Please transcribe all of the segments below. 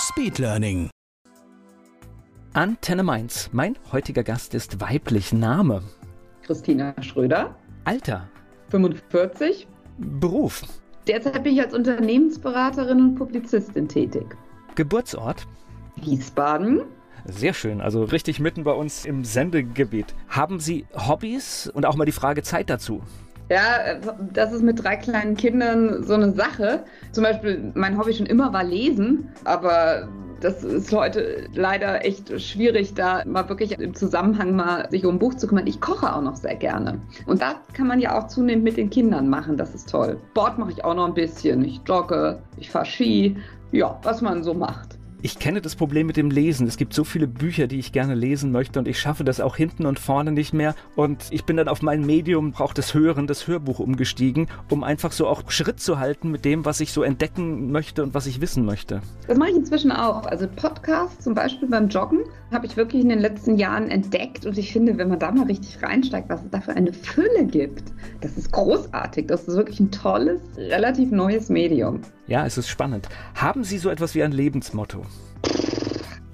Speedlearning. Antenne Mainz. Mein heutiger Gast ist weiblich. Name. Christina Schröder. Alter. 45. Beruf. Derzeit bin ich als Unternehmensberaterin und Publizistin tätig. Geburtsort. Wiesbaden. Sehr schön, also richtig mitten bei uns im Sendegebiet. Haben Sie Hobbys und auch mal die Frage Zeit dazu? Ja, das ist mit drei kleinen Kindern so eine Sache. Zum Beispiel, mein Hobby schon immer war Lesen, aber das ist heute leider echt schwierig, da mal wirklich im Zusammenhang mal sich um ein Buch zu kümmern. Ich koche auch noch sehr gerne. Und das kann man ja auch zunehmend mit den Kindern machen. Das ist toll. Sport mache ich auch noch ein bisschen. Ich jogge, ich fahre Ski. Ja, was man so macht. Ich kenne das Problem mit dem Lesen. Es gibt so viele Bücher, die ich gerne lesen möchte und ich schaffe das auch hinten und vorne nicht mehr. Und ich bin dann auf mein Medium, auch das Hören, das Hörbuch umgestiegen, um einfach so auch Schritt zu halten mit dem, was ich so entdecken möchte und was ich wissen möchte. Das mache ich inzwischen auch. Also Podcasts zum Beispiel beim Joggen habe ich wirklich in den letzten Jahren entdeckt und ich finde, wenn man da mal richtig reinsteigt, was es da für eine Fülle gibt, das ist großartig. Das ist wirklich ein tolles, relativ neues Medium. Ja, es ist spannend. Haben Sie so etwas wie ein Lebensmotto?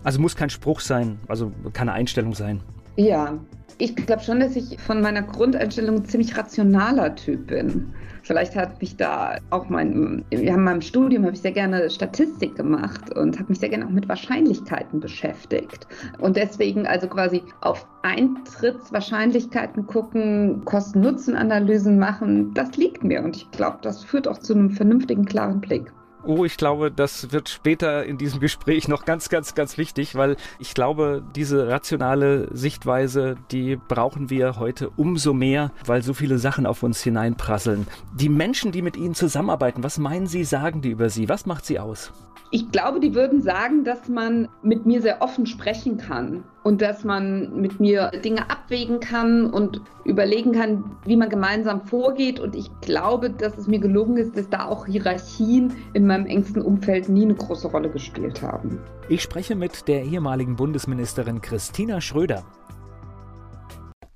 Also muss kein Spruch sein, also kann eine Einstellung sein. Ja, ich glaube schon, dass ich von meiner Grundeinstellung ein ziemlich rationaler Typ bin. Vielleicht hat mich da auch mein, wir haben in meinem Studium habe ich sehr gerne Statistik gemacht und habe mich sehr gerne auch mit Wahrscheinlichkeiten beschäftigt. Und deswegen also quasi auf Eintrittswahrscheinlichkeiten gucken, Kosten-Nutzen-Analysen machen, das liegt mir und ich glaube, das führt auch zu einem vernünftigen, klaren Blick. Oh, ich glaube, das wird später in diesem Gespräch noch ganz, ganz, ganz wichtig, weil ich glaube, diese rationale Sichtweise, die brauchen wir heute umso mehr, weil so viele Sachen auf uns hineinprasseln. Die Menschen, die mit Ihnen zusammenarbeiten, was meinen Sie, sagen die über Sie? Was macht sie aus? Ich glaube, die würden sagen, dass man mit mir sehr offen sprechen kann und dass man mit mir Dinge abwägen kann und überlegen kann, wie man gemeinsam vorgeht. Und ich glaube, dass es mir gelungen ist, dass da auch Hierarchien in meinem engsten Umfeld nie eine große Rolle gespielt haben. Ich spreche mit der ehemaligen Bundesministerin Christina Schröder.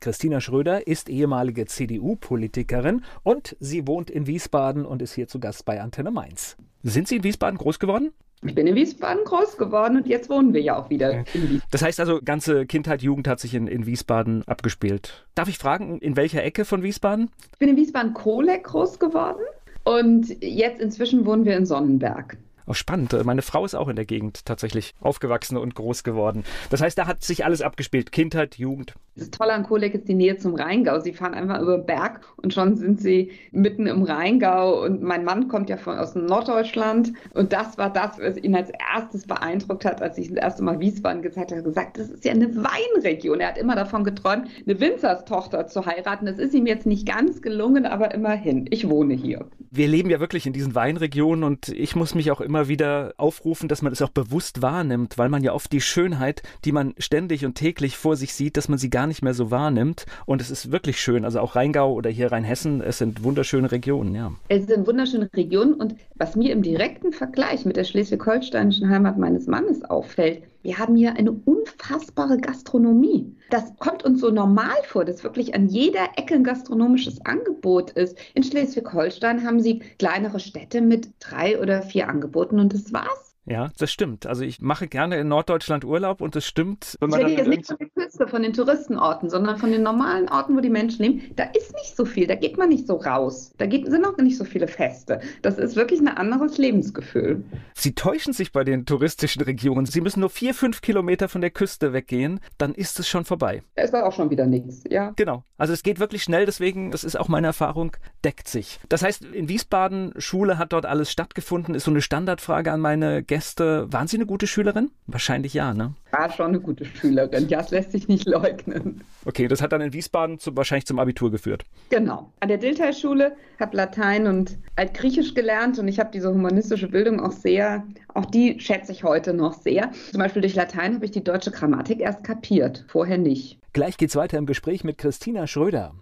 Christina Schröder ist ehemalige CDU-Politikerin und sie wohnt in Wiesbaden und ist hier zu Gast bei Antenne Mainz. Sind Sie in Wiesbaden groß geworden? Ich bin in Wiesbaden groß geworden und jetzt wohnen wir ja auch wieder in Wiesbaden. Das heißt also, ganze Kindheit, Jugend hat sich in, in Wiesbaden abgespielt. Darf ich fragen, in welcher Ecke von Wiesbaden? Ich bin in Wiesbaden-Kohleck groß geworden und jetzt inzwischen wohnen wir in Sonnenberg. Oh, spannend. Meine Frau ist auch in der Gegend tatsächlich aufgewachsen und groß geworden. Das heißt, da hat sich alles abgespielt. Kindheit, Jugend. Das Tolle an Kohlek ist die Nähe zum Rheingau. Sie fahren einfach über den Berg und schon sind sie mitten im Rheingau. Und mein Mann kommt ja von, aus Norddeutschland. Und das war das, was ihn als erstes beeindruckt hat, als ich das erste Mal Wiesbaden gezeigt habe. Gesagt, das ist ja eine Weinregion. Er hat immer davon geträumt, eine Winzerstochter zu heiraten. Das ist ihm jetzt nicht ganz gelungen, aber immerhin. Ich wohne hier. Wir leben ja wirklich in diesen Weinregionen und ich muss mich auch immer wieder aufrufen, dass man es auch bewusst wahrnimmt, weil man ja oft die Schönheit, die man ständig und täglich vor sich sieht, dass man sie gar nicht mehr so wahrnimmt. Und es ist wirklich schön. Also auch Rheingau oder hier Rheinhessen, es sind wunderschöne Regionen, ja. Es sind wunderschöne Regionen und was mir im direkten Vergleich mit der schleswig-holsteinischen Heimat meines Mannes auffällt, wir haben hier eine unfassbare Gastronomie. Das kommt uns so normal vor, dass wirklich an jeder Ecke ein gastronomisches Angebot ist. In Schleswig-Holstein haben sie kleinere Städte mit drei oder vier Angeboten und das war's. Ja, das stimmt. Also ich mache gerne in Norddeutschland Urlaub und das stimmt. ich rede jetzt nicht von der Küste, von den Touristenorten, sondern von den normalen Orten, wo die Menschen leben. Da ist nicht so viel, da geht man nicht so raus. Da geht, sind auch nicht so viele Feste. Das ist wirklich ein anderes Lebensgefühl. Sie täuschen sich bei den touristischen Regionen. Sie müssen nur vier, fünf Kilometer von der Küste weggehen, dann ist es schon vorbei. Da ist auch schon wieder nichts, ja. Genau. Also es geht wirklich schnell, deswegen, das ist auch meine Erfahrung, deckt sich. Das heißt, in Wiesbaden, Schule hat dort alles stattgefunden, ist so eine Standardfrage an meine Gäste Gäste. Waren Sie eine gute Schülerin? Wahrscheinlich ja, ne? War schon eine gute Schülerin. Ja, das lässt sich nicht leugnen. Okay, das hat dann in Wiesbaden zum, wahrscheinlich zum Abitur geführt. Genau. An der Dilthey-Schule habe Latein und Altgriechisch gelernt und ich habe diese humanistische Bildung auch sehr, auch die schätze ich heute noch sehr. Zum Beispiel durch Latein habe ich die deutsche Grammatik erst kapiert, vorher nicht. Gleich geht's weiter im Gespräch mit Christina Schröder.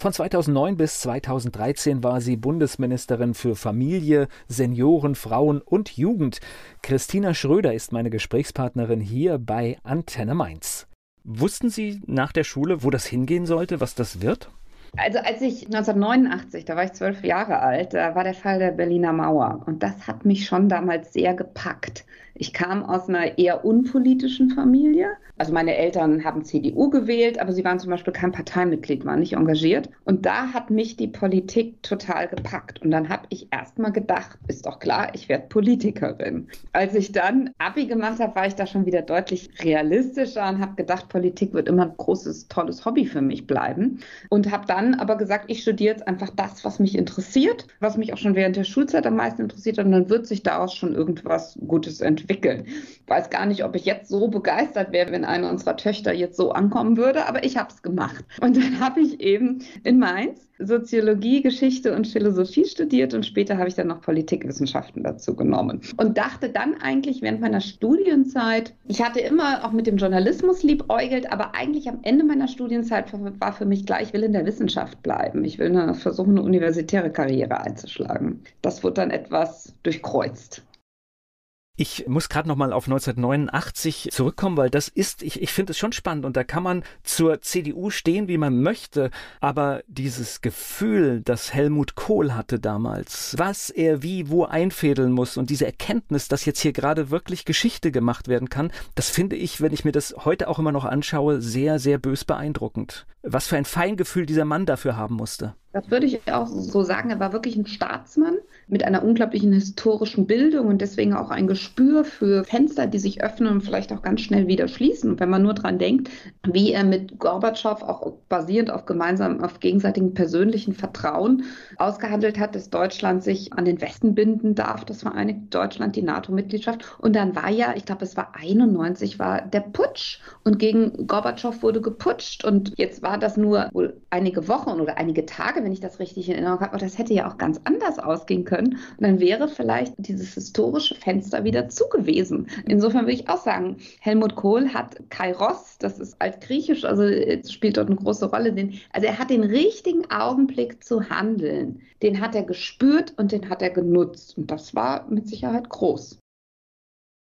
Von 2009 bis 2013 war sie Bundesministerin für Familie, Senioren, Frauen und Jugend. Christina Schröder ist meine Gesprächspartnerin hier bei Antenne Mainz. Wussten Sie nach der Schule, wo das hingehen sollte, was das wird? Also als ich 1989, da war ich zwölf Jahre alt, da war der Fall der Berliner Mauer. Und das hat mich schon damals sehr gepackt. Ich kam aus einer eher unpolitischen Familie. Also meine Eltern haben CDU gewählt, aber sie waren zum Beispiel kein Parteimitglied, waren nicht engagiert. Und da hat mich die Politik total gepackt. Und dann habe ich erst mal gedacht, ist doch klar, ich werde Politikerin. Als ich dann Abi gemacht habe, war ich da schon wieder deutlich realistischer und habe gedacht, Politik wird immer ein großes, tolles Hobby für mich bleiben. Und habe dann aber gesagt, ich studiere jetzt einfach das, was mich interessiert, was mich auch schon während der Schulzeit am meisten interessiert. Und dann wird sich daraus schon irgendwas Gutes entwickeln entwickeln. Ich weiß gar nicht, ob ich jetzt so begeistert wäre, wenn eine unserer Töchter jetzt so ankommen würde, aber ich habe es gemacht. Und dann habe ich eben in Mainz Soziologie, Geschichte und Philosophie studiert und später habe ich dann noch Politikwissenschaften dazu genommen. Und dachte dann eigentlich während meiner Studienzeit, ich hatte immer auch mit dem Journalismus liebäugelt, aber eigentlich am Ende meiner Studienzeit war für mich klar, ich will in der Wissenschaft bleiben. Ich will eine, versuchen, eine universitäre Karriere einzuschlagen. Das wurde dann etwas durchkreuzt. Ich muss gerade noch mal auf 1989 zurückkommen, weil das ist, ich, ich finde es schon spannend und da kann man zur CDU stehen, wie man möchte, aber dieses Gefühl, das Helmut Kohl hatte damals, was er wie wo einfädeln muss und diese Erkenntnis, dass jetzt hier gerade wirklich Geschichte gemacht werden kann, das finde ich, wenn ich mir das heute auch immer noch anschaue, sehr, sehr bös beeindruckend. Was für ein Feingefühl dieser Mann dafür haben musste. Das würde ich auch so sagen. Er war wirklich ein Staatsmann mit einer unglaublichen historischen Bildung und deswegen auch ein Gespür für Fenster, die sich öffnen und vielleicht auch ganz schnell wieder schließen. Und wenn man nur daran denkt, wie er mit Gorbatschow auch basierend auf gemeinsamen, auf gegenseitigem persönlichen Vertrauen ausgehandelt hat, dass Deutschland sich an den Westen binden darf, das Vereinigte Deutschland, die NATO-Mitgliedschaft. Und dann war ja, ich glaube, es war 91, war der Putsch und gegen Gorbatschow wurde geputscht und jetzt war das nur wohl einige Wochen oder einige Tage wenn ich das richtig in Erinnerung habe, aber das hätte ja auch ganz anders ausgehen können. Und dann wäre vielleicht dieses historische Fenster wieder zu gewesen. Insofern würde ich auch sagen, Helmut Kohl hat Kairos, das ist altgriechisch, also spielt dort eine große Rolle. also er hat den richtigen Augenblick zu handeln. Den hat er gespürt und den hat er genutzt. Und das war mit Sicherheit groß.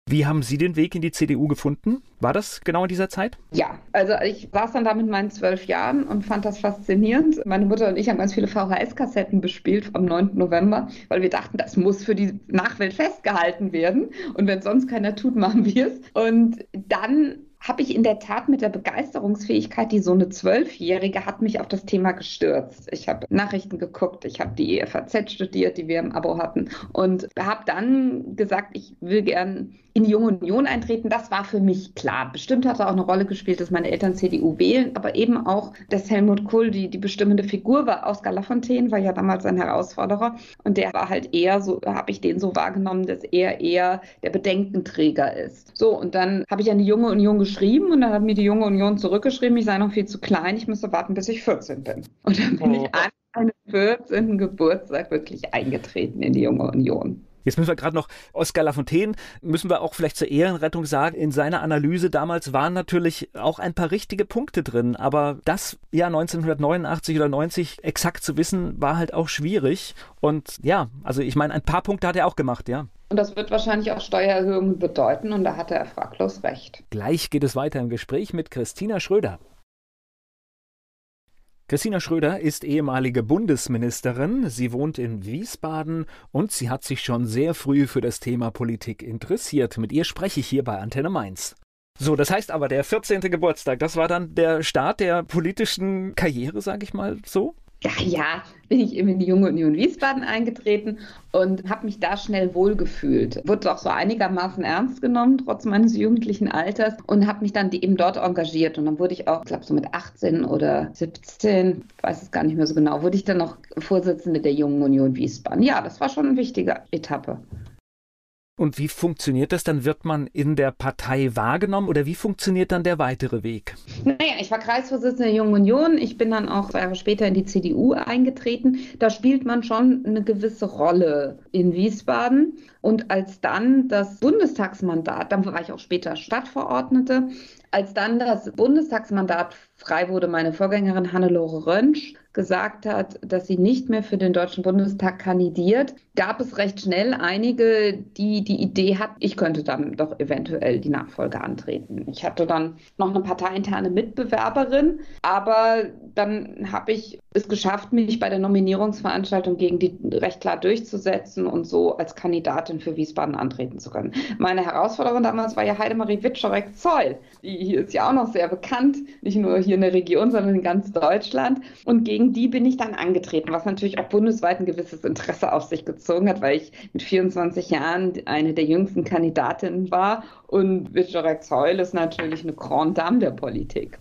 Wie haben Sie den Weg in die CDU gefunden? War das genau in dieser Zeit? Ja, also ich saß dann da mit meinen zwölf Jahren und fand das faszinierend. Meine Mutter und ich haben ganz viele VHS-Kassetten bespielt am 9. November, weil wir dachten, das muss für die Nachwelt festgehalten werden. Und wenn sonst keiner tut, machen wir es. Und dann habe ich in der Tat mit der Begeisterungsfähigkeit, die so eine Zwölfjährige hat, mich auf das Thema gestürzt. Ich habe Nachrichten geguckt, ich habe die EFAZ studiert, die wir im Abo hatten und habe dann gesagt, ich will gern in die Junge Union eintreten. Das war für mich klar. Bestimmt hat er auch eine Rolle gespielt, dass meine Eltern CDU wählen, aber eben auch, dass Helmut Kohl die, die bestimmende Figur war. Oskar Lafontaine war ja damals ein Herausforderer und der war halt eher so, habe ich den so wahrgenommen, dass er eher der Bedenkenträger ist. So, und dann habe ich an die Junge Union geschrieben geschrieben und dann hat mir die Junge Union zurückgeschrieben, ich sei noch viel zu klein, ich müsste warten, bis ich 14 bin. Und dann bin oh. ich an meinem 14. Geburtstag wirklich eingetreten in die Junge Union. Jetzt müssen wir gerade noch Oskar Lafontaine, müssen wir auch vielleicht zur Ehrenrettung sagen, in seiner Analyse damals waren natürlich auch ein paar richtige Punkte drin, aber das Jahr 1989 oder 90 exakt zu wissen, war halt auch schwierig. Und ja, also ich meine, ein paar Punkte hat er auch gemacht, ja. Und das wird wahrscheinlich auch Steuererhöhungen bedeuten und da hatte er fraglos recht. Gleich geht es weiter im Gespräch mit Christina Schröder. Christina Schröder ist ehemalige Bundesministerin. Sie wohnt in Wiesbaden und sie hat sich schon sehr früh für das Thema Politik interessiert. Mit ihr spreche ich hier bei Antenne Mainz. So, das heißt aber, der 14. Geburtstag, das war dann der Start der politischen Karriere, sage ich mal so? Ja, ja, bin ich eben in die Junge Union Wiesbaden eingetreten und habe mich da schnell wohlgefühlt. Wurde auch so einigermaßen ernst genommen, trotz meines jugendlichen Alters und habe mich dann eben dort engagiert. Und dann wurde ich auch, ich glaube so mit 18 oder 17, weiß es gar nicht mehr so genau, wurde ich dann noch Vorsitzende der Jungen Union Wiesbaden. Ja, das war schon eine wichtige Etappe. Und wie funktioniert das? Dann wird man in der Partei wahrgenommen oder wie funktioniert dann der weitere Weg? Naja, ich war Kreisvorsitzende der Jungen Union. Ich bin dann auch Jahre später in die CDU eingetreten. Da spielt man schon eine gewisse Rolle in Wiesbaden. Und als dann das Bundestagsmandat, dann war ich auch später Stadtverordnete, als dann das Bundestagsmandat frei wurde, meine Vorgängerin Hannelore Röntsch gesagt hat, dass sie nicht mehr für den Deutschen Bundestag kandidiert, gab es recht schnell einige, die die Idee hatten, ich könnte dann doch eventuell die Nachfolge antreten. Ich hatte dann noch eine parteiinterne Mitbewerberin, aber dann habe ich es geschafft, mich bei der Nominierungsveranstaltung gegen die recht klar durchzusetzen und so als Kandidatin für Wiesbaden antreten zu können. Meine Herausforderin damals war ja Heidemarie Witschorek-Zoll. Die ist ja auch noch sehr bekannt, nicht nur hier in der Region, sondern in ganz Deutschland. Und gegen die bin ich dann angetreten, was natürlich auch bundesweit ein gewisses Interesse auf sich gezogen hat, weil ich mit 24 Jahren eine der jüngsten Kandidatinnen war. Und Witschorek-Zoll ist natürlich eine Grand Dame der Politik.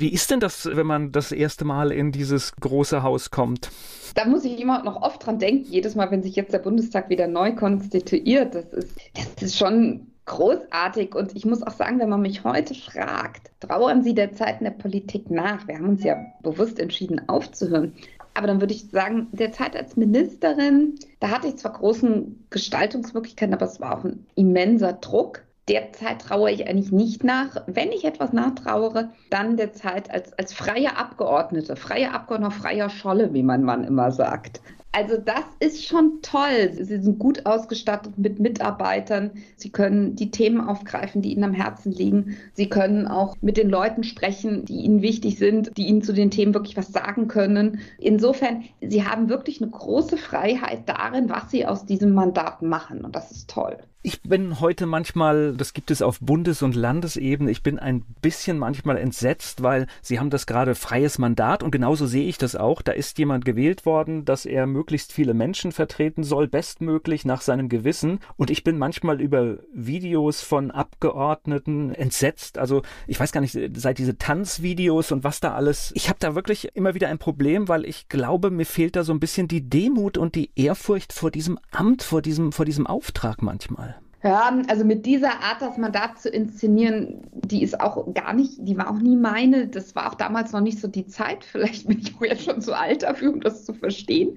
Wie ist denn das, wenn man das erste Mal in dieses große Haus kommt? Da muss ich immer noch oft dran denken, jedes Mal, wenn sich jetzt der Bundestag wieder neu konstituiert. Das ist, das ist schon großartig. Und ich muss auch sagen, wenn man mich heute fragt, trauern Sie der Zeit in der Politik nach? Wir haben uns ja bewusst entschieden, aufzuhören. Aber dann würde ich sagen, der Zeit als Ministerin, da hatte ich zwar großen Gestaltungsmöglichkeiten, aber es war auch ein immenser Druck derzeit traue ich eigentlich nicht nach. Wenn ich etwas nachtrauere, dann derzeit als, als freie Abgeordnete, freie Abgeordnete, freier Scholle, wie mein Mann immer sagt. Also das ist schon toll. Sie sind gut ausgestattet mit Mitarbeitern. Sie können die Themen aufgreifen, die ihnen am Herzen liegen. Sie können auch mit den Leuten sprechen, die ihnen wichtig sind, die ihnen zu den Themen wirklich was sagen können. Insofern, sie haben wirklich eine große Freiheit darin, was sie aus diesem Mandat machen. Und das ist toll. Ich bin heute manchmal, das gibt es auf Bundes- und Landesebene, ich bin ein bisschen manchmal entsetzt, weil Sie haben das gerade freies Mandat und genauso sehe ich das auch. Da ist jemand gewählt worden, dass er möglichst viele Menschen vertreten soll, bestmöglich nach seinem Gewissen. Und ich bin manchmal über Videos von Abgeordneten entsetzt. Also ich weiß gar nicht, seit diese Tanzvideos und was da alles. Ich habe da wirklich immer wieder ein Problem, weil ich glaube, mir fehlt da so ein bisschen die Demut und die Ehrfurcht vor diesem Amt, vor diesem, vor diesem Auftrag manchmal. Ja, also mit dieser Art, das Mandat zu inszenieren, die ist auch gar nicht, die war auch nie meine. Das war auch damals noch nicht so die Zeit. Vielleicht bin ich auch jetzt schon zu alt dafür, um das zu verstehen.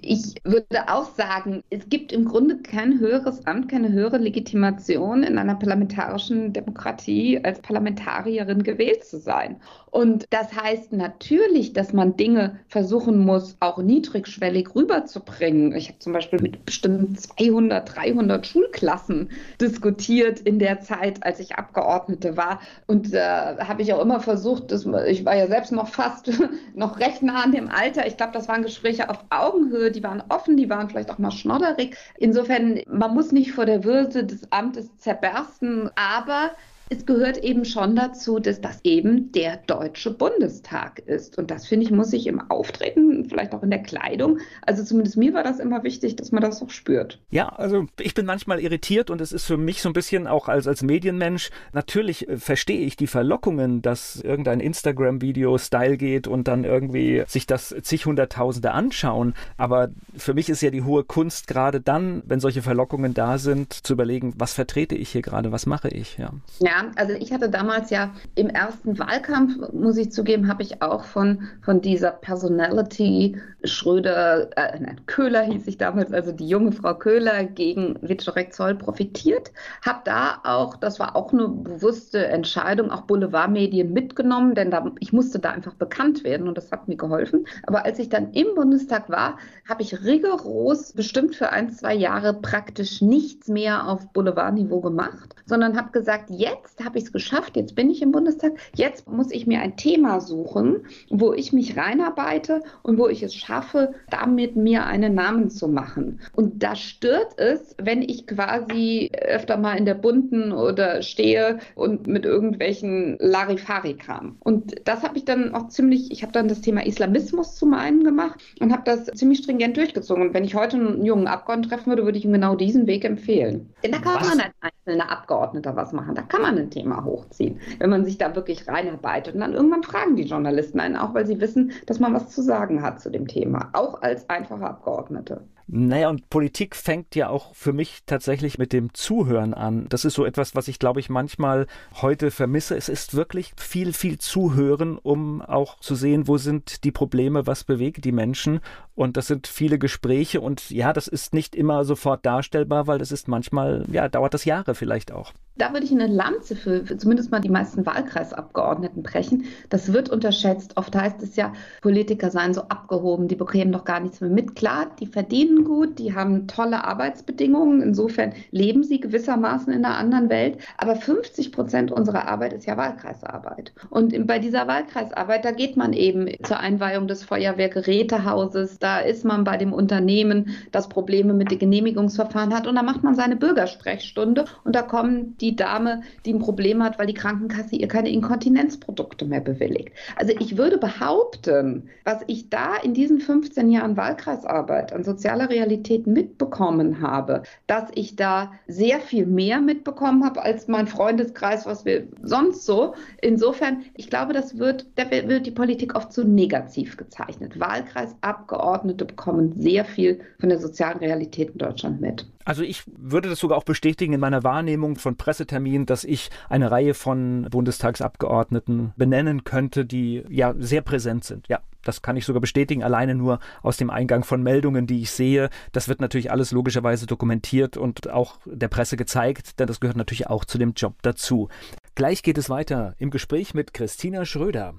Ich würde auch sagen, es gibt im Grunde kein höheres Amt, keine höhere Legitimation in einer parlamentarischen Demokratie als Parlamentarierin gewählt zu sein. Und das heißt natürlich, dass man Dinge versuchen muss, auch niedrigschwellig rüberzubringen. Ich habe zum Beispiel mit bestimmt 200, 300 Schulklassen diskutiert in der Zeit, als ich Abgeordnete war. Und da äh, habe ich auch immer versucht, dass, ich war ja selbst noch fast noch recht nah an dem Alter. Ich glaube, das waren Gespräche auf Augenhöhe, die waren offen, die waren vielleicht auch mal schnodderig. Insofern, man muss nicht vor der Würde des Amtes zerbersten, aber es gehört eben schon dazu, dass das eben der Deutsche Bundestag ist. Und das, finde ich, muss sich im Auftreten, vielleicht auch in der Kleidung, also zumindest mir war das immer wichtig, dass man das auch spürt. Ja, also ich bin manchmal irritiert und es ist für mich so ein bisschen auch als, als Medienmensch, natürlich äh, verstehe ich die Verlockungen, dass irgendein Instagram-Video Style geht und dann irgendwie sich das zig Hunderttausende anschauen. Aber für mich ist ja die hohe Kunst gerade dann, wenn solche Verlockungen da sind, zu überlegen, was vertrete ich hier gerade, was mache ich, ja. Ja, also ich hatte damals ja im ersten Wahlkampf, muss ich zugeben, habe ich auch von, von dieser Personality Schröder, äh, nein, Köhler hieß ich damals, also die junge Frau Köhler gegen Wiczorek Zoll profitiert. Habe da auch, das war auch eine bewusste Entscheidung, auch Boulevardmedien mitgenommen, denn da, ich musste da einfach bekannt werden und das hat mir geholfen. Aber als ich dann im Bundestag war, habe ich rigoros, bestimmt für ein, zwei Jahre praktisch nichts mehr auf Boulevardniveau gemacht, sondern habe gesagt, jetzt jetzt habe ich es geschafft, jetzt bin ich im Bundestag, jetzt muss ich mir ein Thema suchen, wo ich mich reinarbeite und wo ich es schaffe, damit mir einen Namen zu machen. Und da stört es, wenn ich quasi öfter mal in der Bunten oder stehe und mit irgendwelchen Larifari-Kram. Und das habe ich dann auch ziemlich, ich habe dann das Thema Islamismus zu meinen gemacht und habe das ziemlich stringent durchgezogen. Und wenn ich heute einen jungen Abgeordneten treffen würde, würde ich ihm genau diesen Weg empfehlen. Denn da kann was? man als einzelner Abgeordneter was machen. Da kann man ein Thema hochziehen, wenn man sich da wirklich reinarbeitet. Und dann irgendwann fragen die Journalisten einen auch, weil sie wissen, dass man was zu sagen hat zu dem Thema, auch als einfache Abgeordnete. Naja, und Politik fängt ja auch für mich tatsächlich mit dem Zuhören an. Das ist so etwas, was ich, glaube ich, manchmal heute vermisse. Es ist wirklich viel, viel Zuhören, um auch zu sehen, wo sind die Probleme, was bewegt die Menschen. Und das sind viele Gespräche und ja, das ist nicht immer sofort darstellbar, weil das ist manchmal, ja, dauert das Jahre vielleicht auch. Da würde ich eine Lanze für, für zumindest mal die meisten Wahlkreisabgeordneten brechen. Das wird unterschätzt. Oft heißt es ja, Politiker seien so abgehoben, die bekämen doch gar nichts mehr mit. Klar, die verdienen gut, die haben tolle Arbeitsbedingungen. Insofern leben sie gewissermaßen in einer anderen Welt. Aber 50 Prozent unserer Arbeit ist ja Wahlkreisarbeit. Und bei dieser Wahlkreisarbeit, da geht man eben zur Einweihung des Feuerwehrgerätehauses, da ist man bei dem Unternehmen, das Probleme mit dem Genehmigungsverfahren hat und da macht man seine Bürgersprechstunde und da kommen die Dame, die ein Problem hat, weil die Krankenkasse ihr keine Inkontinenzprodukte mehr bewilligt. Also ich würde behaupten, was ich da in diesen 15 Jahren Wahlkreisarbeit an sozialer Realität mitbekommen habe, dass ich da sehr viel mehr mitbekommen habe als mein Freundeskreis, was wir sonst so. Insofern, ich glaube, das wird, da wird die Politik oft so negativ gezeichnet. Wahlkreisabgeordnete bekommen sehr viel von der sozialen Realität in Deutschland mit. Also ich würde das sogar auch bestätigen in meiner Wahrnehmung von Presseterminen, dass ich eine Reihe von Bundestagsabgeordneten benennen könnte, die ja sehr präsent sind. Ja, das kann ich sogar bestätigen, alleine nur aus dem Eingang von Meldungen, die ich sehe. Das wird natürlich alles logischerweise dokumentiert und auch der Presse gezeigt, denn das gehört natürlich auch zu dem Job dazu. Gleich geht es weiter im Gespräch mit Christina Schröder.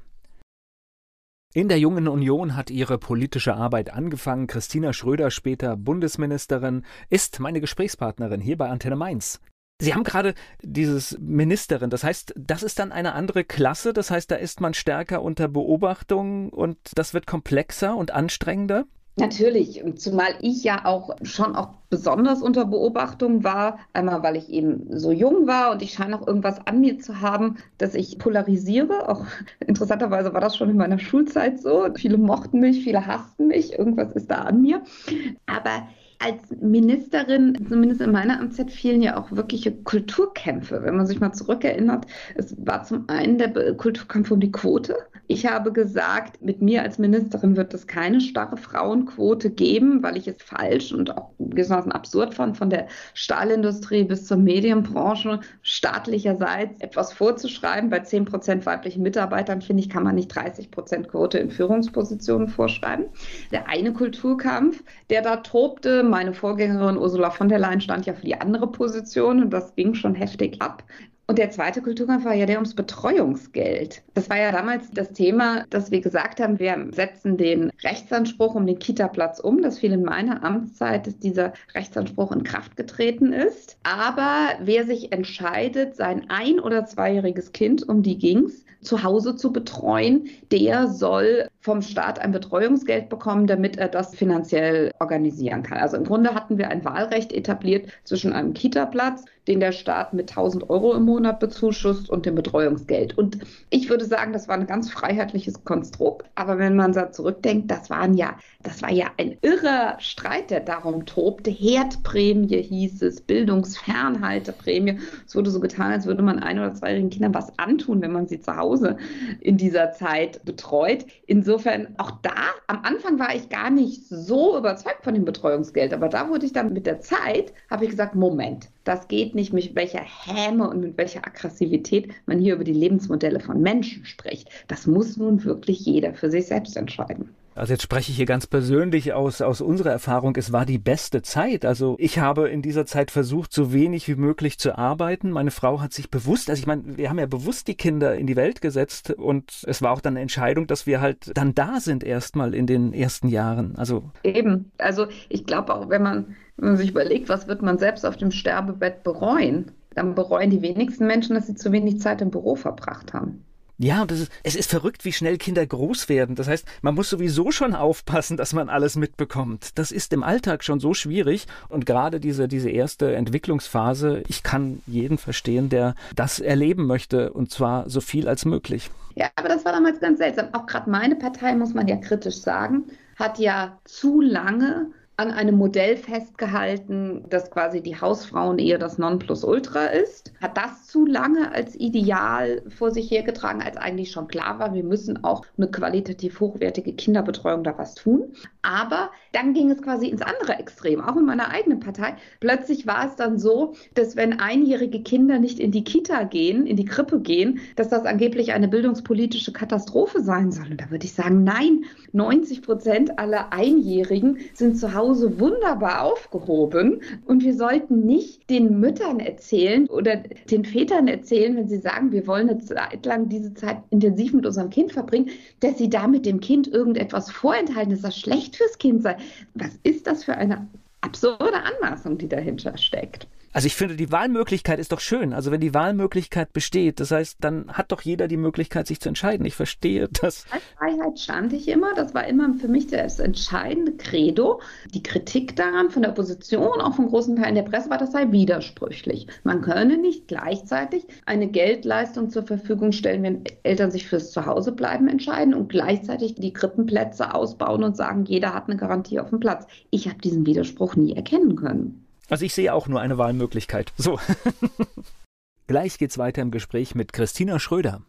In der Jungen Union hat ihre politische Arbeit angefangen. Christina Schröder, später Bundesministerin, ist meine Gesprächspartnerin hier bei Antenne Mainz. Sie haben gerade dieses Ministerin, das heißt, das ist dann eine andere Klasse, das heißt, da ist man stärker unter Beobachtung und das wird komplexer und anstrengender? Natürlich, zumal ich ja auch schon auch besonders unter Beobachtung war. Einmal, weil ich eben so jung war und ich scheine auch irgendwas an mir zu haben, dass ich polarisiere. Auch interessanterweise war das schon in meiner Schulzeit so. Viele mochten mich, viele hassten mich. Irgendwas ist da an mir. Aber als Ministerin, zumindest in meiner Amtszeit, fielen ja auch wirkliche Kulturkämpfe. Wenn man sich mal zurückerinnert, es war zum einen der Kulturkampf um die Quote. Ich habe gesagt, mit mir als Ministerin wird es keine starre Frauenquote geben, weil ich es falsch und auch gewissermaßen absurd fand, von der Stahlindustrie bis zur Medienbranche staatlicherseits etwas vorzuschreiben. Bei 10 Prozent weiblichen Mitarbeitern, finde ich, kann man nicht 30 Prozent Quote in Führungspositionen vorschreiben. Der eine Kulturkampf, der da tobte, meine Vorgängerin Ursula von der Leyen stand ja für die andere Position und das ging schon heftig ab. Und der zweite Kulturkampf war ja der ums Betreuungsgeld. Das war ja damals das Thema, dass wir gesagt haben, wir setzen den Rechtsanspruch um den Kita-Platz um. Das fiel in meiner Amtszeit, dass dieser Rechtsanspruch in Kraft getreten ist. Aber wer sich entscheidet, sein ein- oder zweijähriges Kind, um die ging's, zu Hause zu betreuen, der soll vom Staat ein Betreuungsgeld bekommen, damit er das finanziell organisieren kann. Also im Grunde hatten wir ein Wahlrecht etabliert zwischen einem Kita-Platz, den der Staat mit 1000 Euro im Monat bezuschusst und dem Betreuungsgeld. Und ich würde sagen, das war ein ganz freiheitliches Konstrukt. Aber wenn man da zurückdenkt, das waren ja, das war ja ein irrer Streit, der darum tobte. Herdprämie hieß es, Bildungsfernhalteprämie. Es wurde so getan, als würde man ein- oder zweijährigen Kindern was antun, wenn man sie zu Hause in dieser Zeit betreut. Insofern auch da, am Anfang war ich gar nicht so überzeugt von dem Betreuungsgeld, aber da wurde ich dann mit der Zeit, habe ich gesagt, Moment, das geht nicht, mit welcher Häme und mit welcher Aggressivität man hier über die Lebensmodelle von Menschen spricht. Das muss nun wirklich jeder für sich selbst entscheiden. Also jetzt spreche ich hier ganz persönlich aus, aus unserer Erfahrung. Es war die beste Zeit. Also ich habe in dieser Zeit versucht, so wenig wie möglich zu arbeiten. Meine Frau hat sich bewusst, also ich meine, wir haben ja bewusst die Kinder in die Welt gesetzt und es war auch dann eine Entscheidung, dass wir halt dann da sind erstmal in den ersten Jahren. Also eben. Also ich glaube auch, wenn man, wenn man sich überlegt, was wird man selbst auf dem Sterbebett bereuen, dann bereuen die wenigsten Menschen, dass sie zu wenig Zeit im Büro verbracht haben. Ja, das ist, es ist verrückt, wie schnell Kinder groß werden. Das heißt, man muss sowieso schon aufpassen, dass man alles mitbekommt. Das ist im Alltag schon so schwierig. Und gerade diese, diese erste Entwicklungsphase, ich kann jeden verstehen, der das erleben möchte. Und zwar so viel als möglich. Ja, aber das war damals ganz seltsam. Auch gerade meine Partei, muss man ja kritisch sagen, hat ja zu lange an einem Modell festgehalten, dass quasi die Hausfrauen-Ehe das Nonplusultra ist, hat das zu lange als Ideal vor sich hergetragen, als eigentlich schon klar war, wir müssen auch eine qualitativ hochwertige Kinderbetreuung da was tun. Aber dann ging es quasi ins andere Extrem, auch in meiner eigenen Partei. Plötzlich war es dann so, dass wenn einjährige Kinder nicht in die Kita gehen, in die Krippe gehen, dass das angeblich eine bildungspolitische Katastrophe sein soll. Und da würde ich sagen, nein, 90 Prozent aller Einjährigen sind zu Hause wunderbar aufgehoben. Und wir sollten nicht den Müttern erzählen oder den Vätern erzählen, wenn sie sagen, wir wollen eine Zeit lang diese Zeit intensiv mit unserem Kind verbringen, dass sie damit dem Kind irgendetwas vorenthalten, dass das schlecht fürs Kind sei. Was ist das für eine absurde Anmaßung, die dahinter steckt? Also ich finde, die Wahlmöglichkeit ist doch schön. Also wenn die Wahlmöglichkeit besteht, das heißt, dann hat doch jeder die Möglichkeit, sich zu entscheiden. Ich verstehe das. Als Freiheit stand ich immer. Das war immer für mich das entscheidende Credo. Die Kritik daran von der Opposition, auch von großen Teilen der Presse, war, das sei widersprüchlich. Man könne nicht gleichzeitig eine Geldleistung zur Verfügung stellen, wenn Eltern sich fürs Zuhausebleiben entscheiden und gleichzeitig die Krippenplätze ausbauen und sagen, jeder hat eine Garantie auf dem Platz. Ich habe diesen Widerspruch nie erkennen können. Also ich sehe auch nur eine Wahlmöglichkeit. So. Gleich geht's weiter im Gespräch mit Christina Schröder.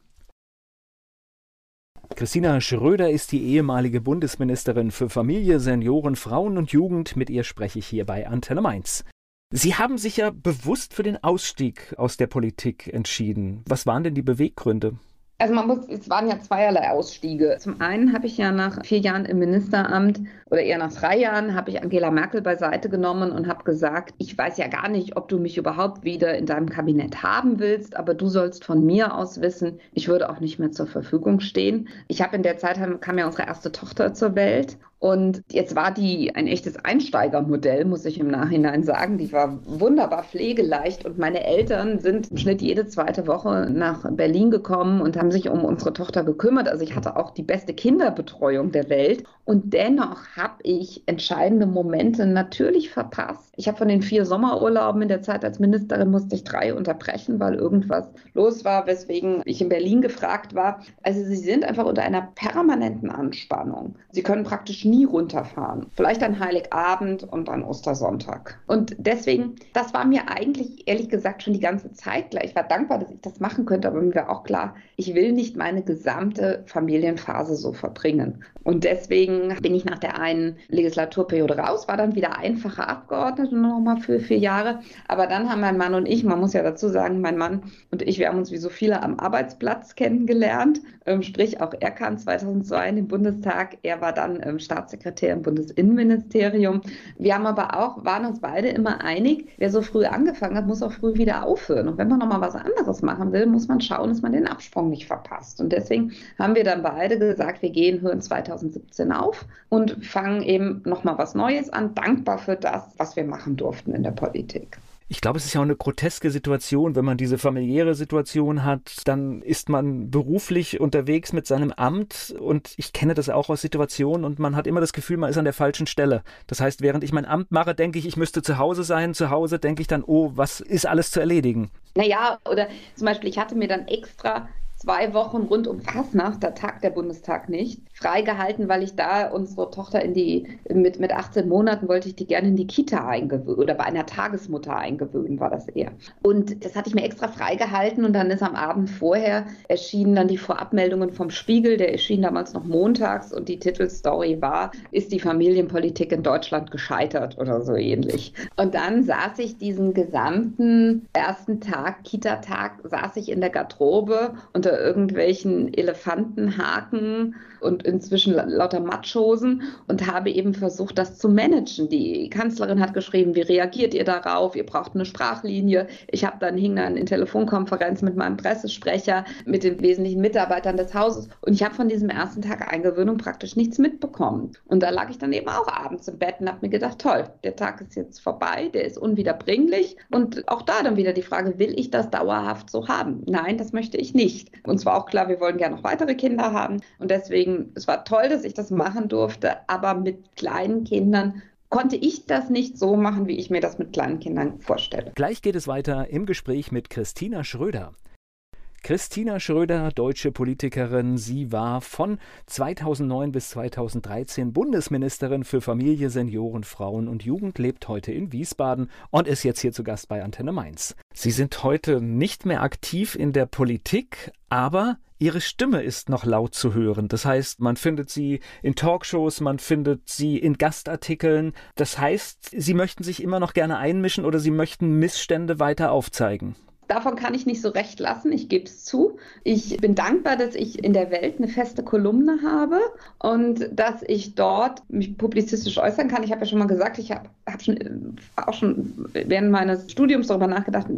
Christina Schröder ist die ehemalige Bundesministerin für Familie, Senioren, Frauen und Jugend. Mit ihr spreche ich hier bei Antenne Mainz. Sie haben sich ja bewusst für den Ausstieg aus der Politik entschieden. Was waren denn die Beweggründe? Also man muss, es waren ja zweierlei Ausstiege. Zum einen habe ich ja nach vier Jahren im Ministeramt oder eher nach drei Jahren habe ich Angela Merkel beiseite genommen und habe gesagt, ich weiß ja gar nicht, ob du mich überhaupt wieder in deinem Kabinett haben willst, aber du sollst von mir aus wissen, ich würde auch nicht mehr zur Verfügung stehen. Ich habe in der Zeit kam ja unsere erste Tochter zur Welt und jetzt war die ein echtes Einsteigermodell, muss ich im Nachhinein sagen. Die war wunderbar pflegeleicht und meine Eltern sind im Schnitt jede zweite Woche nach Berlin gekommen und haben sich um unsere Tochter gekümmert. Also ich hatte auch die beste Kinderbetreuung der Welt und dennoch habe ich entscheidende Momente natürlich verpasst. Ich habe von den vier Sommerurlauben in der Zeit als Ministerin musste ich drei unterbrechen, weil irgendwas los war, weswegen ich in Berlin gefragt war. Also sie sind einfach unter einer permanenten Anspannung. Sie können praktisch nie runterfahren. Vielleicht an Heiligabend und an Ostersonntag. Und deswegen, das war mir eigentlich ehrlich gesagt schon die ganze Zeit klar. Ich war dankbar, dass ich das machen könnte, aber mir war auch klar, ich will nicht meine gesamte Familienphase so verbringen. Und deswegen bin ich nach der einen Legislaturperiode raus, war dann wieder einfache Abgeordnete nochmal für vier Jahre. Aber dann haben mein Mann und ich, man muss ja dazu sagen, mein Mann und ich, wir haben uns wie so viele am Arbeitsplatz kennengelernt. Ähm, sprich, auch er kam 2002 in den Bundestag. Er war dann ähm, Staatssekretär im Bundesinnenministerium. Wir haben aber auch, waren uns beide immer einig, wer so früh angefangen hat, muss auch früh wieder aufhören. Und wenn man nochmal was anderes machen will, muss man schauen, dass man den Absprung nicht verpasst. Und deswegen haben wir dann beide gesagt, wir gehen, hören 2017 auf und fangen eben nochmal was Neues an, dankbar für das, was wir machen durften in der Politik. Ich glaube, es ist ja auch eine groteske Situation, wenn man diese familiäre Situation hat, dann ist man beruflich unterwegs mit seinem Amt und ich kenne das auch aus Situationen und man hat immer das Gefühl, man ist an der falschen Stelle. Das heißt, während ich mein Amt mache, denke ich, ich müsste zu Hause sein. Zu Hause denke ich dann, oh, was ist alles zu erledigen? Naja, oder zum Beispiel, ich hatte mir dann extra zwei Wochen rund um Fasnacht, da tagt der Bundestag nicht, freigehalten, weil ich da unsere Tochter in die, mit, mit 18 Monaten wollte ich die gerne in die Kita eingewöhnen oder bei einer Tagesmutter eingewöhnen, war das eher. Und das hatte ich mir extra freigehalten und dann ist am Abend vorher erschienen dann die Vorabmeldungen vom Spiegel, der erschien damals noch montags und die Titelstory war, ist die Familienpolitik in Deutschland gescheitert oder so ähnlich. Und dann saß ich diesen gesamten ersten Tag, Kita-Tag, saß ich in der Garderobe unter irgendwelchen Elefantenhaken und inzwischen lauter Matschhosen und habe eben versucht, das zu managen. Die Kanzlerin hat geschrieben, wie reagiert ihr darauf? Ihr braucht eine Sprachlinie. Ich habe dann hing dann in Telefonkonferenz mit meinem Pressesprecher, mit den wesentlichen Mitarbeitern des Hauses und ich habe von diesem ersten Tag Eingewöhnung praktisch nichts mitbekommen. Und da lag ich dann eben auch abends im Bett und habe mir gedacht, toll, der Tag ist jetzt vorbei, der ist unwiederbringlich und auch da dann wieder die Frage, will ich das dauerhaft so haben? Nein, das möchte ich nicht. Uns war auch klar, wir wollen gerne noch weitere Kinder haben und deswegen, es war toll, dass ich das machen durfte, aber mit kleinen Kindern konnte ich das nicht so machen, wie ich mir das mit kleinen Kindern vorstelle. Gleich geht es weiter im Gespräch mit Christina Schröder. Christina Schröder, deutsche Politikerin. Sie war von 2009 bis 2013 Bundesministerin für Familie, Senioren, Frauen und Jugend, lebt heute in Wiesbaden und ist jetzt hier zu Gast bei Antenne Mainz. Sie sind heute nicht mehr aktiv in der Politik, aber Ihre Stimme ist noch laut zu hören. Das heißt, man findet sie in Talkshows, man findet sie in Gastartikeln. Das heißt, Sie möchten sich immer noch gerne einmischen oder Sie möchten Missstände weiter aufzeigen. Davon kann ich nicht so recht lassen, ich gebe es zu. Ich bin dankbar, dass ich in der Welt eine feste Kolumne habe und dass ich dort mich publizistisch äußern kann. Ich habe ja schon mal gesagt, ich habe hab schon, auch schon während meines Studiums darüber nachgedacht,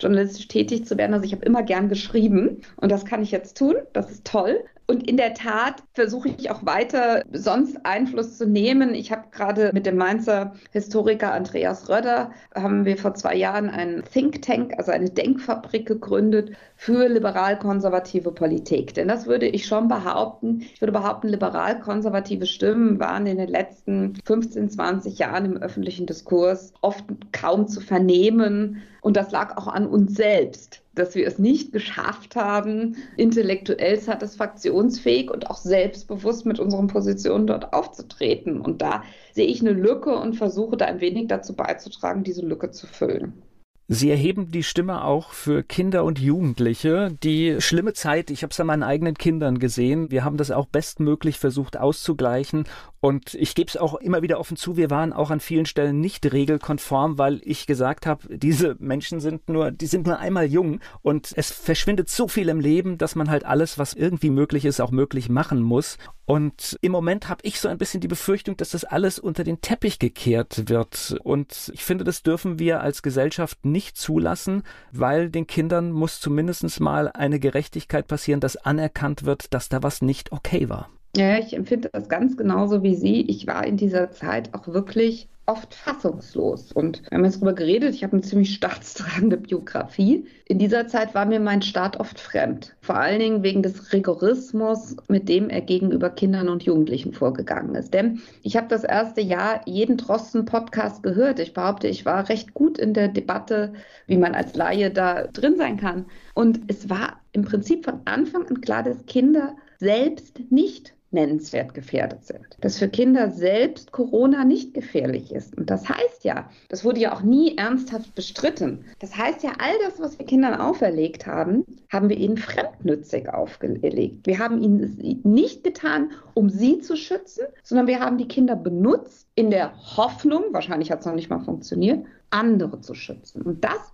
journalistisch tätig zu werden. Also ich habe immer gern geschrieben und das kann ich jetzt tun. Das ist toll. Und in der Tat versuche ich auch weiter sonst Einfluss zu nehmen. Ich habe gerade mit dem Mainzer Historiker Andreas Röder, haben wir vor zwei Jahren einen Think Tank, also eine Denkfabrik gegründet für liberal-konservative Politik. Denn das würde ich schon behaupten. Ich würde behaupten, liberal-konservative Stimmen waren in den letzten 15, 20 Jahren im öffentlichen Diskurs oft kaum zu vernehmen. Und das lag auch an uns selbst dass wir es nicht geschafft haben, intellektuell satisfaktionsfähig und auch selbstbewusst mit unseren Positionen dort aufzutreten. Und da sehe ich eine Lücke und versuche da ein wenig dazu beizutragen, diese Lücke zu füllen. Sie erheben die Stimme auch für Kinder und Jugendliche. Die schlimme Zeit, ich habe es an meinen eigenen Kindern gesehen. Wir haben das auch bestmöglich versucht auszugleichen. Und ich gebe es auch immer wieder offen zu, wir waren auch an vielen Stellen nicht regelkonform, weil ich gesagt habe, diese Menschen sind nur, die sind nur einmal jung und es verschwindet so viel im Leben, dass man halt alles, was irgendwie möglich ist, auch möglich machen muss. Und im Moment habe ich so ein bisschen die Befürchtung, dass das alles unter den Teppich gekehrt wird. Und ich finde, das dürfen wir als Gesellschaft nicht zulassen, weil den Kindern muss zumindest mal eine Gerechtigkeit passieren, dass anerkannt wird, dass da was nicht okay war. Ja, ich empfinde das ganz genauso wie Sie. Ich war in dieser Zeit auch wirklich oft fassungslos. Und wir haben jetzt darüber geredet, ich habe eine ziemlich staatstragende Biografie. In dieser Zeit war mir mein Staat oft fremd. Vor allen Dingen wegen des Rigorismus, mit dem er gegenüber Kindern und Jugendlichen vorgegangen ist. Denn ich habe das erste Jahr jeden Drosten-Podcast gehört. Ich behaupte, ich war recht gut in der Debatte, wie man als Laie da drin sein kann. Und es war im Prinzip von Anfang an klar, dass Kinder selbst nicht nennenswert gefährdet sind. Dass für Kinder selbst Corona nicht gefährlich ist. Und das heißt ja, das wurde ja auch nie ernsthaft bestritten. Das heißt ja, all das, was wir Kindern auferlegt haben, haben wir ihnen fremdnützig auferlegt. Wir haben ihnen nicht getan, um sie zu schützen, sondern wir haben die Kinder benutzt in der Hoffnung, wahrscheinlich hat es noch nicht mal funktioniert, andere zu schützen. Und das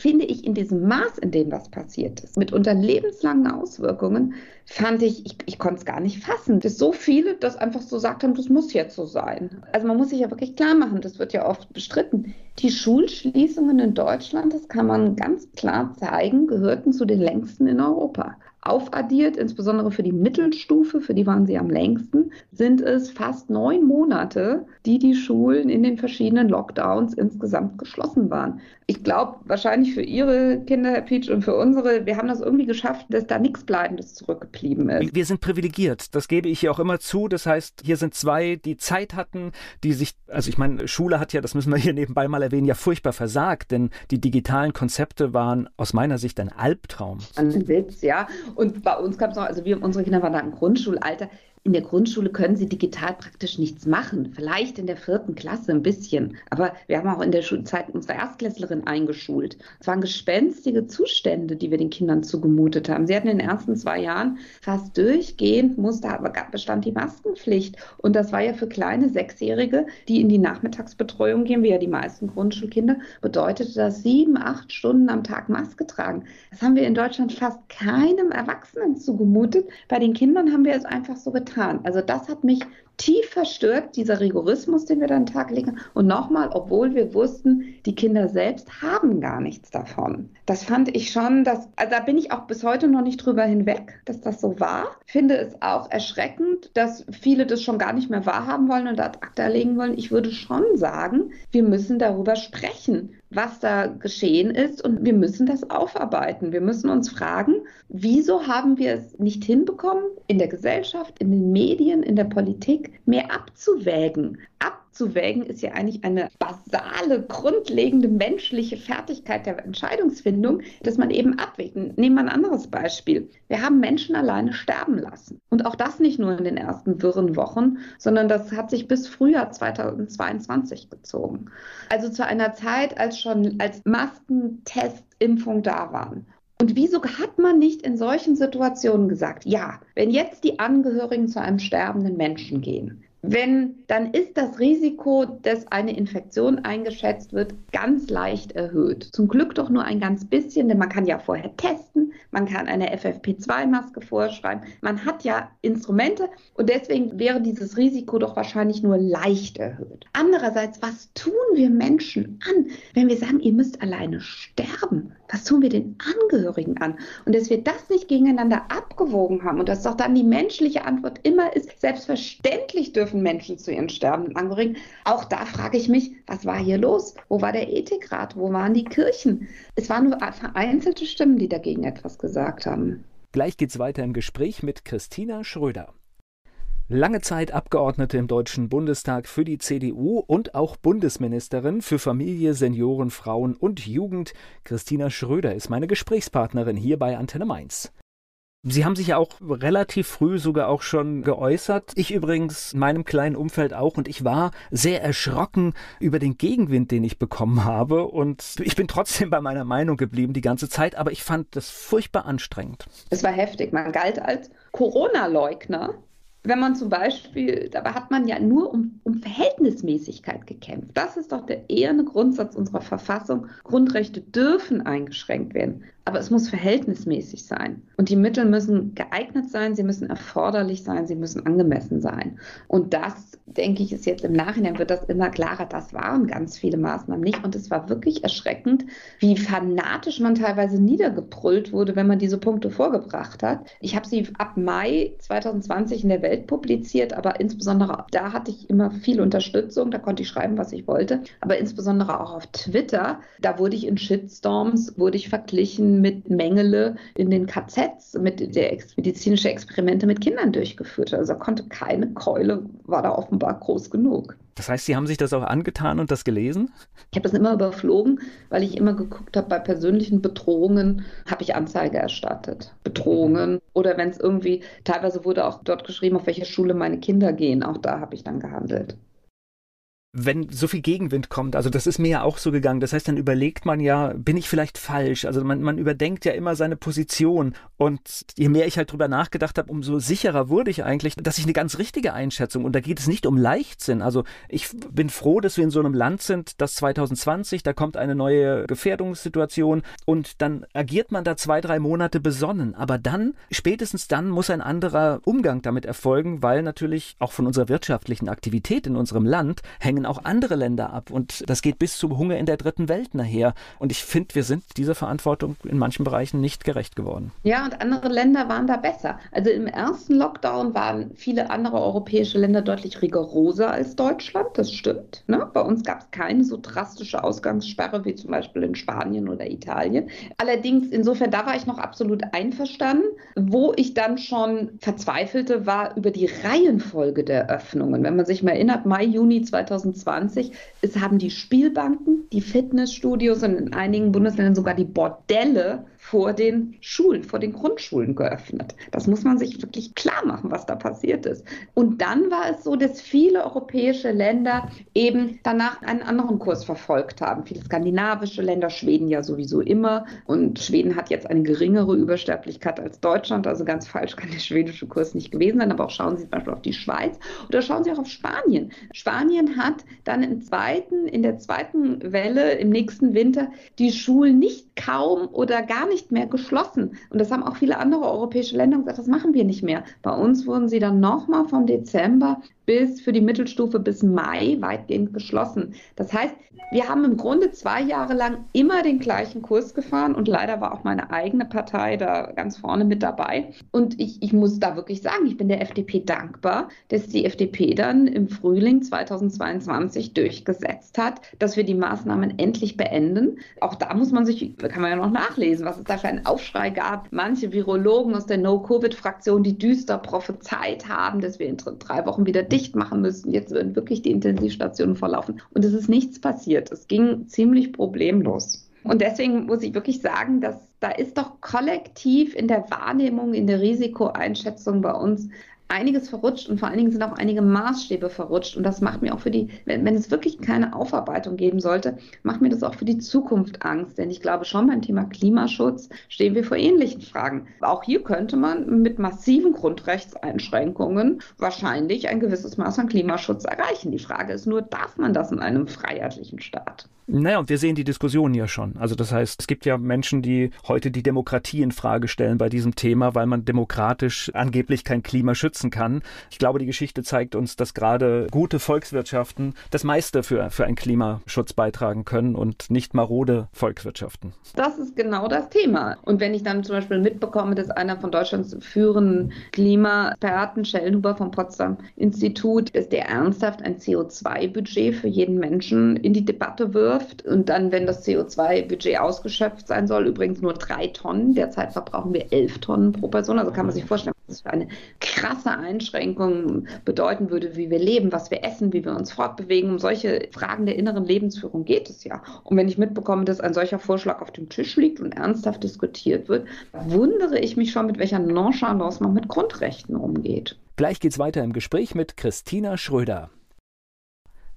finde ich in diesem Maß, in dem was passiert ist, mit unter lebenslangen Auswirkungen, fand ich, ich, ich konnte es gar nicht fassen, dass so viele das einfach so sagt haben, das muss jetzt so sein. Also man muss sich ja wirklich klar machen, das wird ja oft bestritten. Die Schulschließungen in Deutschland, das kann man ganz klar zeigen, gehörten zu den längsten in Europa aufaddiert, insbesondere für die Mittelstufe, für die waren sie am längsten, sind es fast neun Monate, die die Schulen in den verschiedenen Lockdowns insgesamt geschlossen waren. Ich glaube, wahrscheinlich für Ihre Kinder, Herr Peach, und für unsere, wir haben das irgendwie geschafft, dass da nichts Bleibendes zurückgeblieben ist. Wir sind privilegiert, das gebe ich hier auch immer zu. Das heißt, hier sind zwei, die Zeit hatten, die sich, also ich meine, Schule hat ja, das müssen wir hier nebenbei mal erwähnen, ja furchtbar versagt, denn die digitalen Konzepte waren aus meiner Sicht ein Albtraum. Ein Witz, ja. Und bei uns gab es noch, also wir, unsere Kinder waren da im Grundschulalter. In der Grundschule können sie digital praktisch nichts machen. Vielleicht in der vierten Klasse ein bisschen. Aber wir haben auch in der Schulzeit unsere Erstklässlerin eingeschult. Es waren gespenstige Zustände, die wir den Kindern zugemutet haben. Sie hatten in den ersten zwei Jahren fast durchgehend musste, aber bestand die Maskenpflicht. Und das war ja für kleine Sechsjährige, die in die Nachmittagsbetreuung gehen, wie ja die meisten Grundschulkinder, bedeutete das sieben, acht Stunden am Tag Maske tragen. Das haben wir in Deutschland fast keinem Erwachsenen zugemutet. Bei den Kindern haben wir es einfach so getan getan. Also das hat mich tief verstört, dieser Rigorismus, den wir da an den Tag legen. Und nochmal, obwohl wir wussten, die Kinder selbst haben gar nichts davon. Das fand ich schon, dass, also da bin ich auch bis heute noch nicht drüber hinweg, dass das so war. Finde es auch erschreckend, dass viele das schon gar nicht mehr wahrhaben wollen und ad acta legen wollen. Ich würde schon sagen, wir müssen darüber sprechen was da geschehen ist und wir müssen das aufarbeiten. Wir müssen uns fragen, wieso haben wir es nicht hinbekommen, in der Gesellschaft, in den Medien, in der Politik mehr abzuwägen, ab abzuwägen, ist ja eigentlich eine basale, grundlegende menschliche Fertigkeit der Entscheidungsfindung, dass man eben abwägt. Nehmen wir ein anderes Beispiel. Wir haben Menschen alleine sterben lassen. Und auch das nicht nur in den ersten wirren Wochen, sondern das hat sich bis Frühjahr 2022 gezogen. Also zu einer Zeit, als schon als Maskentestimpfung da waren. Und wieso hat man nicht in solchen Situationen gesagt, ja, wenn jetzt die Angehörigen zu einem sterbenden Menschen gehen, wenn, dann ist das Risiko, dass eine Infektion eingeschätzt wird, ganz leicht erhöht. Zum Glück doch nur ein ganz bisschen, denn man kann ja vorher testen, man kann eine FFP2-Maske vorschreiben, man hat ja Instrumente und deswegen wäre dieses Risiko doch wahrscheinlich nur leicht erhöht. Andererseits, was tun wir Menschen an, wenn wir sagen, ihr müsst alleine sterben? Was tun wir den Angehörigen an? Und dass wir das nicht gegeneinander abgewogen haben und dass doch dann die menschliche Antwort immer ist, selbstverständlich dürfen Menschen zu ihren sterbenden Angehörigen. Auch da frage ich mich, was war hier los? Wo war der Ethikrat? Wo waren die Kirchen? Es waren nur vereinzelte Stimmen, die dagegen etwas gesagt haben. Gleich geht's weiter im Gespräch mit Christina Schröder. Lange Zeit Abgeordnete im Deutschen Bundestag für die CDU und auch Bundesministerin für Familie, Senioren, Frauen und Jugend. Christina Schröder ist meine Gesprächspartnerin hier bei Antenne Mainz. Sie haben sich ja auch relativ früh sogar auch schon geäußert. Ich übrigens in meinem kleinen Umfeld auch und ich war sehr erschrocken über den Gegenwind, den ich bekommen habe und ich bin trotzdem bei meiner Meinung geblieben die ganze Zeit, aber ich fand das furchtbar anstrengend. Es war heftig. Man galt als Corona-Leugner wenn man zum Beispiel, dabei hat man ja nur um, um, Verhältnismäßigkeit gekämpft. Das ist doch der eherne Grundsatz unserer Verfassung. Grundrechte dürfen eingeschränkt werden aber es muss verhältnismäßig sein. Und die Mittel müssen geeignet sein, sie müssen erforderlich sein, sie müssen angemessen sein. Und das, denke ich, ist jetzt im Nachhinein wird das immer klarer. Das waren ganz viele Maßnahmen nicht. Und es war wirklich erschreckend, wie fanatisch man teilweise niedergebrüllt wurde, wenn man diese Punkte vorgebracht hat. Ich habe sie ab Mai 2020 in der Welt publiziert, aber insbesondere da hatte ich immer viel Unterstützung. Da konnte ich schreiben, was ich wollte. Aber insbesondere auch auf Twitter, da wurde ich in Shitstorms, wurde ich verglichen mit Mengele in den KZs, mit der ex medizinische Experimente mit Kindern durchgeführt hat. Also konnte keine Keule, war da offenbar groß genug. Das heißt, Sie haben sich das auch angetan und das gelesen? Ich habe das immer überflogen, weil ich immer geguckt habe, bei persönlichen Bedrohungen habe ich Anzeige erstattet. Bedrohungen oder wenn es irgendwie, teilweise wurde auch dort geschrieben, auf welche Schule meine Kinder gehen, auch da habe ich dann gehandelt wenn so viel Gegenwind kommt, also das ist mir ja auch so gegangen, das heißt, dann überlegt man ja, bin ich vielleicht falsch? Also man, man überdenkt ja immer seine Position und je mehr ich halt drüber nachgedacht habe, umso sicherer wurde ich eigentlich, dass ich eine ganz richtige Einschätzung und da geht es nicht um Leichtsinn. Also ich bin froh, dass wir in so einem Land sind, das 2020, da kommt eine neue Gefährdungssituation und dann agiert man da zwei, drei Monate besonnen, aber dann, spätestens dann muss ein anderer Umgang damit erfolgen, weil natürlich auch von unserer wirtschaftlichen Aktivität in unserem Land hängen hängen auch andere Länder ab. Und das geht bis zum Hunger in der dritten Welt nachher. Und ich finde, wir sind dieser Verantwortung in manchen Bereichen nicht gerecht geworden. Ja, und andere Länder waren da besser. Also im ersten Lockdown waren viele andere europäische Länder deutlich rigoroser als Deutschland. Das stimmt. Ne? Bei uns gab es keine so drastische Ausgangssperre wie zum Beispiel in Spanien oder Italien. Allerdings, insofern, da war ich noch absolut einverstanden. Wo ich dann schon verzweifelte, war über die Reihenfolge der Öffnungen. Wenn man sich mal erinnert, Mai, Juni 2020 2020 es haben die Spielbanken, die Fitnessstudios und in einigen Bundesländern sogar die Bordelle vor den Schulen, vor den Grundschulen geöffnet. Das muss man sich wirklich klar machen, was da passiert ist. Und dann war es so, dass viele europäische Länder eben danach einen anderen Kurs verfolgt haben. Viele skandinavische Länder, Schweden ja sowieso immer. Und Schweden hat jetzt eine geringere Übersterblichkeit als Deutschland. Also ganz falsch kann der schwedische Kurs nicht gewesen sein. Aber auch schauen Sie zum Beispiel auf die Schweiz oder schauen Sie auch auf Spanien. Spanien hat dann im zweiten, in der zweiten Welle im nächsten Winter die Schulen nicht kaum oder gar nicht mehr geschlossen. Und das haben auch viele andere europäische Länder gesagt, das machen wir nicht mehr. Bei uns wurden sie dann nochmal vom Dezember bis für die Mittelstufe bis Mai weitgehend geschlossen. Das heißt, wir haben im Grunde zwei Jahre lang immer den gleichen Kurs gefahren und leider war auch meine eigene Partei da ganz vorne mit dabei. Und ich, ich muss da wirklich sagen, ich bin der FDP dankbar, dass die FDP dann im Frühling 2022 durchgesetzt hat, dass wir die Maßnahmen endlich beenden. Auch da muss man sich, kann man ja noch nachlesen, was es da für einen Aufschrei gab. Manche Virologen aus der No-Covid-Fraktion, die düster prophezeit haben, dass wir in drei Wochen wieder dicht machen müssen. Jetzt würden wirklich die Intensivstationen verlaufen. Und es ist nichts passiert. Es ging ziemlich problemlos. Und deswegen muss ich wirklich sagen, dass da ist doch kollektiv in der Wahrnehmung, in der Risikoeinschätzung bei uns einiges verrutscht und vor allen Dingen sind auch einige Maßstäbe verrutscht. Und das macht mir auch für die, wenn, wenn, es wirklich keine Aufarbeitung geben sollte, macht mir das auch für die Zukunft Angst. Denn ich glaube schon beim Thema Klimaschutz stehen wir vor ähnlichen Fragen. Auch hier könnte man mit massiven Grundrechtseinschränkungen wahrscheinlich ein gewisses Maß an Klimaschutz erreichen. Die Frage ist nur, darf man das in einem freiheitlichen Staat? Naja, und wir sehen die Diskussion ja schon. Also das heißt, es gibt ja Menschen, die heute die Demokratie in Frage stellen bei diesem Thema, weil man demokratisch angeblich kein Klima schützen kann. Ich glaube, die Geschichte zeigt uns, dass gerade gute Volkswirtschaften das meiste für, für einen Klimaschutz beitragen können und nicht marode Volkswirtschaften. Das ist genau das Thema. Und wenn ich dann zum Beispiel mitbekomme, dass einer von Deutschlands führenden Klimaexperten, Schellenhuber vom Potsdam Institut, dass der ernsthaft ein CO2-Budget für jeden Menschen in die Debatte wirft und dann, wenn das CO2-Budget ausgeschöpft sein soll, übrigens nur drei Tonnen. Derzeit verbrauchen wir elf Tonnen pro Person. Also kann man sich vorstellen, was das für eine krasse Einschränkung bedeuten würde, wie wir leben, was wir essen, wie wir uns fortbewegen. Um solche Fragen der inneren Lebensführung geht es ja. Und wenn ich mitbekomme, dass ein solcher Vorschlag auf dem Tisch liegt und ernsthaft diskutiert wird, wundere ich mich schon, mit welcher Nonchalance man mit Grundrechten umgeht. Gleich geht's weiter im Gespräch mit Christina Schröder.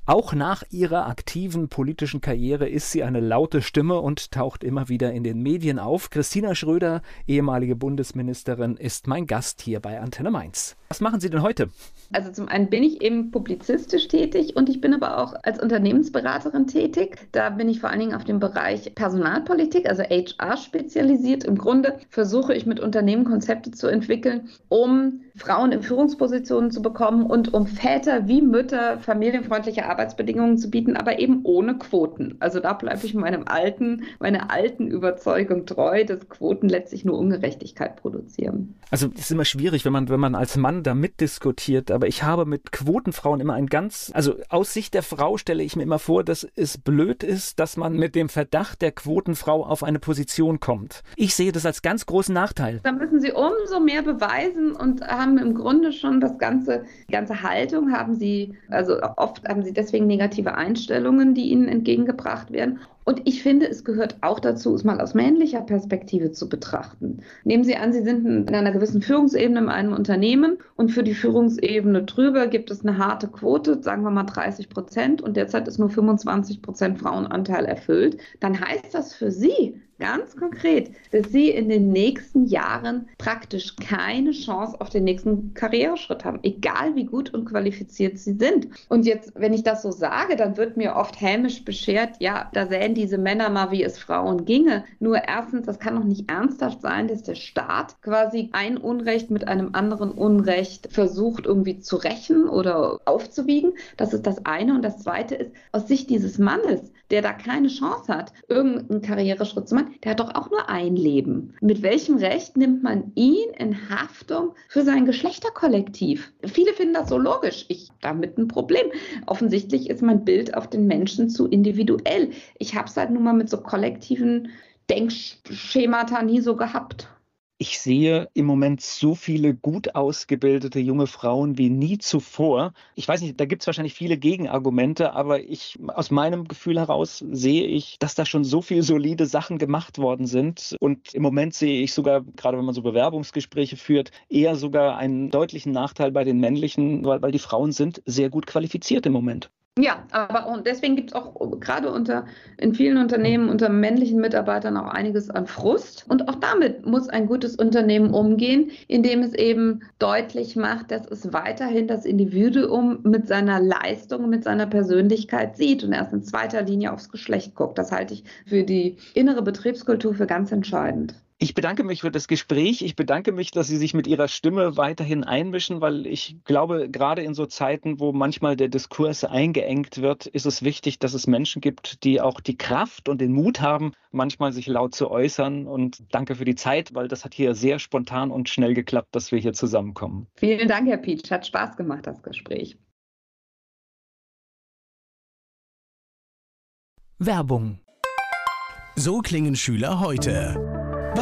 Auch nach ihrer aktiven politischen Karriere ist sie eine laute Stimme und taucht immer wieder in den Medien auf. Christina Schröder, ehemalige Bundesministerin, ist mein Gast hier bei Antenne Mainz. Was machen Sie denn heute? Also zum einen bin ich eben publizistisch tätig und ich bin aber auch als Unternehmensberaterin tätig. Da bin ich vor allen Dingen auf dem Bereich Personalpolitik, also HR spezialisiert. Im Grunde versuche ich mit Unternehmen Konzepte zu entwickeln, um Frauen in Führungspositionen zu bekommen und um Väter wie Mütter familienfreundliche Arbeitsbedingungen zu bieten, aber eben ohne Quoten. Also da bleibe ich meinem alten, meiner alten Überzeugung treu, dass Quoten letztlich nur Ungerechtigkeit produzieren. Also es ist immer schwierig, wenn man, wenn man als Mann da mitdiskutiert, aber ich habe mit Quotenfrauen immer ein ganz, also aus Sicht der Frau stelle ich mir immer vor, dass es blöd ist, dass man mit dem Verdacht der Quotenfrau auf eine Position kommt. Ich sehe das als ganz großen Nachteil. Da müssen sie umso mehr beweisen und haben im Grunde schon das ganze, die ganze Haltung haben sie, also oft haben sie deswegen negative Einstellungen, die ihnen entgegengebracht werden. Und ich finde, es gehört auch dazu, es mal aus männlicher Perspektive zu betrachten. Nehmen Sie an, Sie sind in einer gewissen Führungsebene in einem Unternehmen und für die Führungsebene drüber gibt es eine harte Quote, sagen wir mal 30 Prozent und derzeit ist nur 25 Prozent Frauenanteil erfüllt. Dann heißt das für Sie, ganz konkret, dass sie in den nächsten Jahren praktisch keine Chance auf den nächsten Karriereschritt haben, egal wie gut und qualifiziert sie sind. Und jetzt, wenn ich das so sage, dann wird mir oft hämisch beschert, ja, da sähen diese Männer mal, wie es Frauen ginge. Nur erstens, das kann doch nicht ernsthaft sein, dass der Staat quasi ein Unrecht mit einem anderen Unrecht versucht irgendwie zu rächen oder aufzuwiegen. Das ist das eine. Und das zweite ist, aus Sicht dieses Mannes, der da keine Chance hat, irgendeinen Karriereschritt zu machen, der hat doch auch nur ein Leben. Mit welchem Recht nimmt man ihn in Haftung für sein Geschlechterkollektiv? Viele finden das so logisch. Ich habe damit ein Problem. Offensichtlich ist mein Bild auf den Menschen zu individuell. Ich habe es halt nun mal mit so kollektiven Denkschemata nie so gehabt ich sehe im Moment so viele gut ausgebildete junge Frauen wie nie zuvor. Ich weiß nicht, da gibt es wahrscheinlich viele Gegenargumente, aber ich aus meinem Gefühl heraus sehe ich, dass da schon so viele solide Sachen gemacht worden sind. Und im Moment sehe ich sogar, gerade wenn man so Bewerbungsgespräche führt, eher sogar einen deutlichen Nachteil bei den männlichen, weil, weil die Frauen sind sehr gut qualifiziert im Moment. Ja, aber und deswegen gibt es auch gerade unter in vielen Unternehmen unter männlichen Mitarbeitern auch einiges an Frust. Und auch damit muss ein gutes Unternehmen umgehen, indem es eben deutlich macht, dass es weiterhin das Individuum mit seiner Leistung, mit seiner Persönlichkeit sieht und erst in zweiter Linie aufs Geschlecht guckt. Das halte ich für die innere Betriebskultur für ganz entscheidend. Ich bedanke mich für das Gespräch. Ich bedanke mich, dass Sie sich mit Ihrer Stimme weiterhin einmischen, weil ich glaube, gerade in so Zeiten, wo manchmal der Diskurs eingeengt wird, ist es wichtig, dass es Menschen gibt, die auch die Kraft und den Mut haben, manchmal sich laut zu äußern. Und danke für die Zeit, weil das hat hier sehr spontan und schnell geklappt, dass wir hier zusammenkommen. Vielen Dank, Herr Pietsch. Hat Spaß gemacht, das Gespräch. Werbung. So klingen Schüler heute.